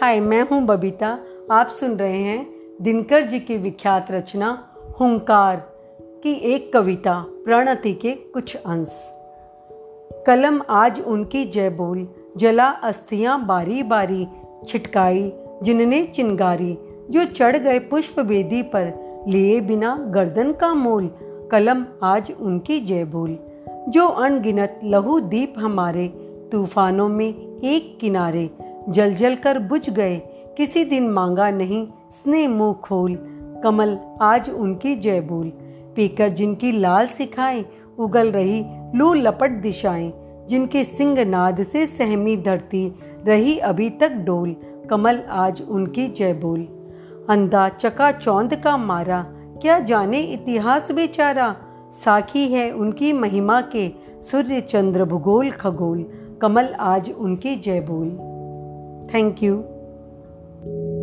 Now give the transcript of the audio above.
हाय, मैं हूँ बबीता। आप सुन रहे हैं दिनकर जी की विख्यात रचना, हुंकार, की एक कविता, प्रणति के कुछ अंश। कलम आज उनकी जय बोल, जला अस्थियाँ बारी बारी, छिटकाई जिनने चिंगारी, जो चढ़ गए पुष्प वेदी पर, लिए बिना गर्दन का मोल। कलम आज उनकी जय बोल, जो अनगिनत लहू दीप हमारे, तूफानों में एक किनारे जल जल कर बुझ गए। किसी दिन मांगा नहीं, स्नेह मुँह खोल। कमल आज उनकी जय बोल। पीकर जिनकी लाल सिखाए, उगल रही लू लपट दिशाएँ। जिनके सिंह नाद से सहमी धरती रही अभी तक डोल। कमल आज उनकी जय बोल। अंधा चका चौंद का मारा, क्या जाने इतिहास बेचारा? साखी है उनकी महिमा के, सूर्य चंद्र भूगोल खगोल। कमल आज उनकी जय बोल। Thank you.